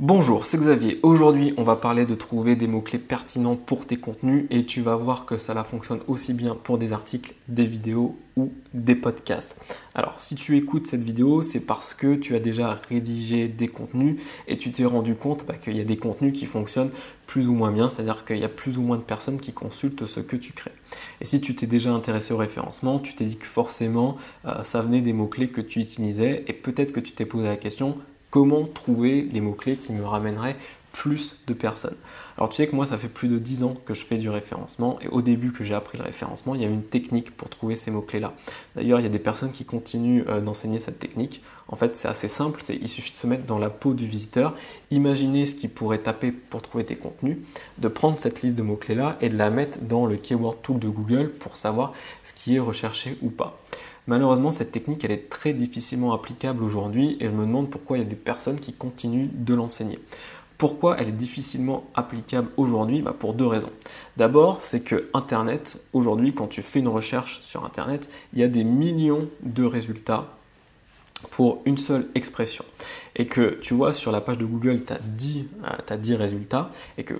Bonjour, c'est Xavier. Aujourd'hui, on va parler de trouver des mots-clés pertinents pour tes contenus et tu vas voir que cela fonctionne aussi bien pour des articles, des vidéos ou des podcasts. Alors, si tu écoutes cette vidéo, c'est parce que tu as déjà rédigé des contenus et tu t'es rendu compte bah, qu'il y a des contenus qui fonctionnent plus ou moins bien, c'est-à-dire qu'il y a plus ou moins de personnes qui consultent ce que tu crées. Et si tu t'es déjà intéressé au référencement, tu t'es dit que forcément, euh, ça venait des mots-clés que tu utilisais et peut-être que tu t'es posé la question, comment trouver les mots-clés qui me ramèneraient plus de personnes. Alors tu sais que moi ça fait plus de 10 ans que je fais du référencement et au début que j'ai appris le référencement, il y a une technique pour trouver ces mots-clés là. D'ailleurs, il y a des personnes qui continuent euh, d'enseigner cette technique. En fait, c'est assez simple, il suffit de se mettre dans la peau du visiteur, imaginer ce qu'il pourrait taper pour trouver tes contenus, de prendre cette liste de mots-clés là et de la mettre dans le keyword tool de Google pour savoir ce qui est recherché ou pas. Malheureusement, cette technique, elle est très difficilement applicable aujourd'hui et je me demande pourquoi il y a des personnes qui continuent de l'enseigner. Pourquoi elle est difficilement applicable aujourd'hui? Bah, Pour deux raisons. D'abord, c'est que Internet, aujourd'hui, quand tu fais une recherche sur Internet, il y a des millions de résultats pour une seule expression. Et que tu vois sur la page de Google, tu as 10, as 10 résultats et que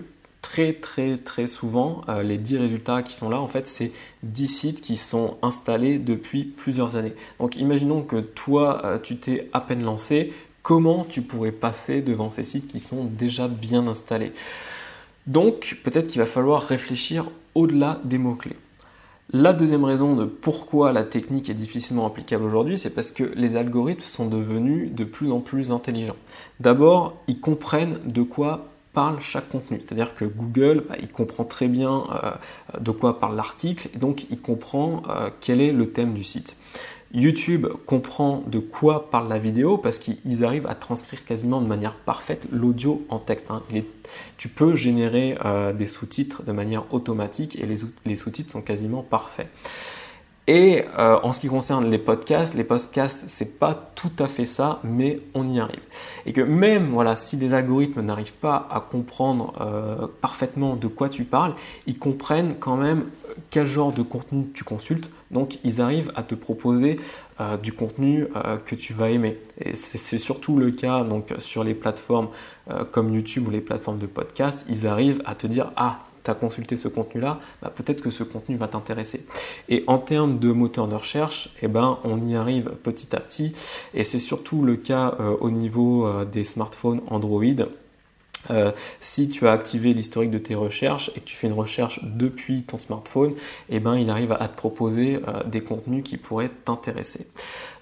très très très souvent, euh, les 10 résultats qui sont là, en fait, c'est 10 sites qui sont installés depuis plusieurs années. Donc imaginons que toi, euh, tu t'es à peine lancé, comment tu pourrais passer devant ces sites qui sont déjà bien installés? Donc peut-être qu'il va falloir réfléchir au-delà des mots-clés. La deuxième raison de pourquoi la technique est difficilement applicable aujourd'hui, c'est parce que les algorithmes sont devenus de plus en plus intelligents. D'abord, ils comprennent de quoi chaque contenu. C'est-à-dire que Google, bah, il comprend très bien euh, de quoi parle l'article, donc il comprend euh, quel est le thème du site. YouTube comprend de quoi parle la vidéo parce qu'ils arrivent à transcrire quasiment de manière parfaite l'audio en texte. Hein. tu peux générer euh, des sous-titres de manière automatique et les sous-titres sont quasiment parfaits. Et euh, en ce qui concerne les podcasts, les podcasts, c'est pas tout à fait ça, mais on y arrive. Et que même, voilà, si des algorithmes n'arrivent pas à comprendre euh, parfaitement de quoi tu parles, ils comprennent quand même quel genre de contenu tu consultes. Donc, ils arrivent à te proposer euh, du contenu que tu vas aimer. Et c'est surtout le cas donc sur les plateformes comme YouTube ou les plateformes de podcast. Ils arrivent à te dire ah tu as ce contenu-là, bah, peut-être que ce contenu va t'intéresser. Et en termes de moteur de recherche, eh ben, on y arrive petit à petit. Et c'est surtout le cas euh, au niveau euh, des smartphones Android. Euh, si tu as activé l'historique de tes recherches et que tu fais une recherche depuis ton smartphone, eh ben, il arrive à, te proposer des contenus qui pourraient t'intéresser.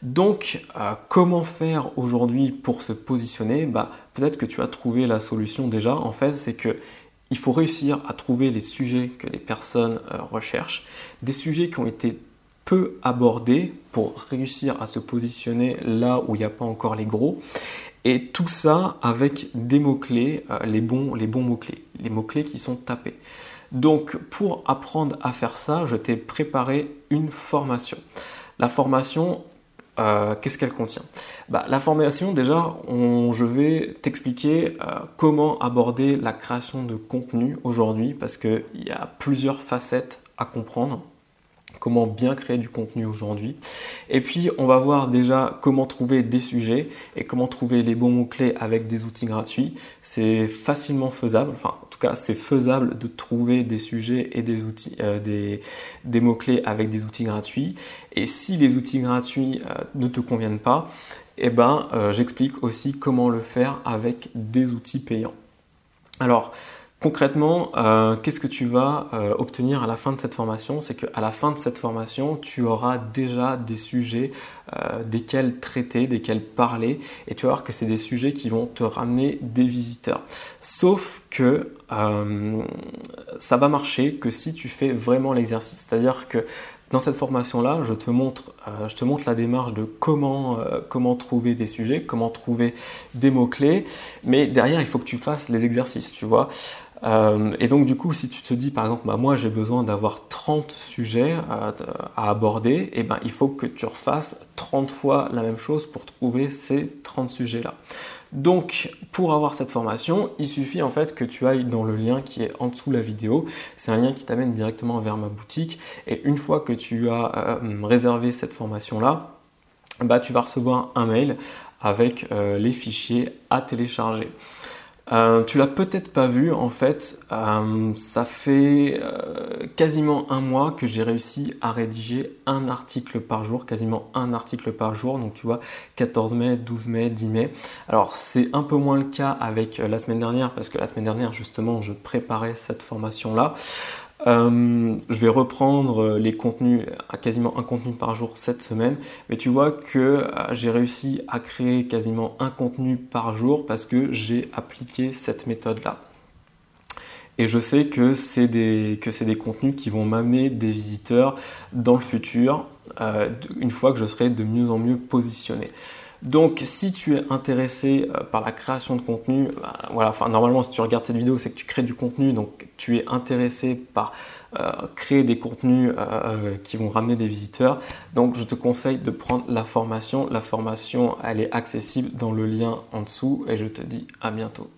Donc, comment faire aujourd'hui pour se positionner? Bah, Peut-être que tu as trouvé la solution déjà. En fait, c'est que il faut réussir à trouver les sujets que les personnes euh, recherchent, des sujets qui ont été peu abordés pour réussir à se positionner là où il n'y a pas encore les gros. Et tout ça avec des mots-clés, euh, les bons, les bons mots-clés, les mots-clés qui sont tapés. Donc pour apprendre à faire ça, je t'ai préparé une formation. La formation, euh, qu'est-ce qu'elle contient? Bah, La formation, déjà, je vais t'expliquer euh, comment aborder la création de contenu aujourd'hui, parce qu'il y a plusieurs facettes à comprendre comment bien créer du contenu aujourd'hui. Et puis, on va voir déjà comment trouver des sujets et comment trouver les bons mots-clés avec des outils gratuits. C'est facilement faisable, enfin, en tout cas, c'est faisable de trouver des sujets et des outils, euh, des, mots-clés avec des outils gratuits. Et si les outils gratuits euh, ne te conviennent pas, eh ben, euh, j'explique aussi comment le faire avec des outils payants. Alors, Concrètement, euh, qu'est-ce que tu vas euh, obtenir à la fin de cette formation? C'est qu'à la fin de cette formation, tu auras déjà des sujets euh, desquels traiter, desquels parler, et tu vas voir que c'est des sujets qui vont te ramener des visiteurs. Sauf que ça va marcher que si tu fais vraiment l'exercice. C'est-à-dire que dans cette formation-là, je te montre, je te montre la démarche de comment, comment trouver des sujets, comment trouver des mots-clés, mais derrière, il faut que tu fasses les exercices, tu vois. Euh, et donc du coup, si tu te dis par exemple, bah, moi j'ai besoin d'avoir 30 sujets à, aborder, eh ben, il faut que tu refasses 30 fois la même chose pour trouver ces 30 sujets-là. Donc pour avoir cette formation, il suffit en fait que tu ailles dans le lien qui est en dessous de la vidéo. C'est un lien qui t'amène directement vers ma boutique. Et une fois que tu as euh, réservé cette formation-là, bah, tu vas recevoir un mail avec euh, les fichiers à télécharger. Euh, tu l'as peut-être pas vu, en fait, euh, ça fait euh, quasiment un mois que j'ai réussi à rédiger un article par jour, quasiment un article par jour. Donc tu vois, 14 mai, 12 mai, 10 mai. Alors c'est un peu moins le cas avec la semaine dernière, parce que la semaine dernière, justement, je préparais cette formation-là. Euh, je vais reprendre les contenus, à quasiment un contenu par jour cette semaine, mais tu vois que euh, j'ai réussi à créer quasiment un contenu par jour parce que j'ai appliqué cette méthode-là. Et je sais que c'est des, des contenus qui vont m'amener des visiteurs dans le futur, euh, une fois que je serai de mieux en mieux positionné. Donc, si tu es intéressé euh, par la création de contenu, bah, voilà, normalement, si tu regardes cette vidéo, c'est que tu crées du contenu, donc tu es intéressé par euh, créer des contenus euh, qui vont ramener des visiteurs. Donc, je te conseille de prendre la formation. La formation, elle est accessible dans le lien en dessous et je te dis à bientôt.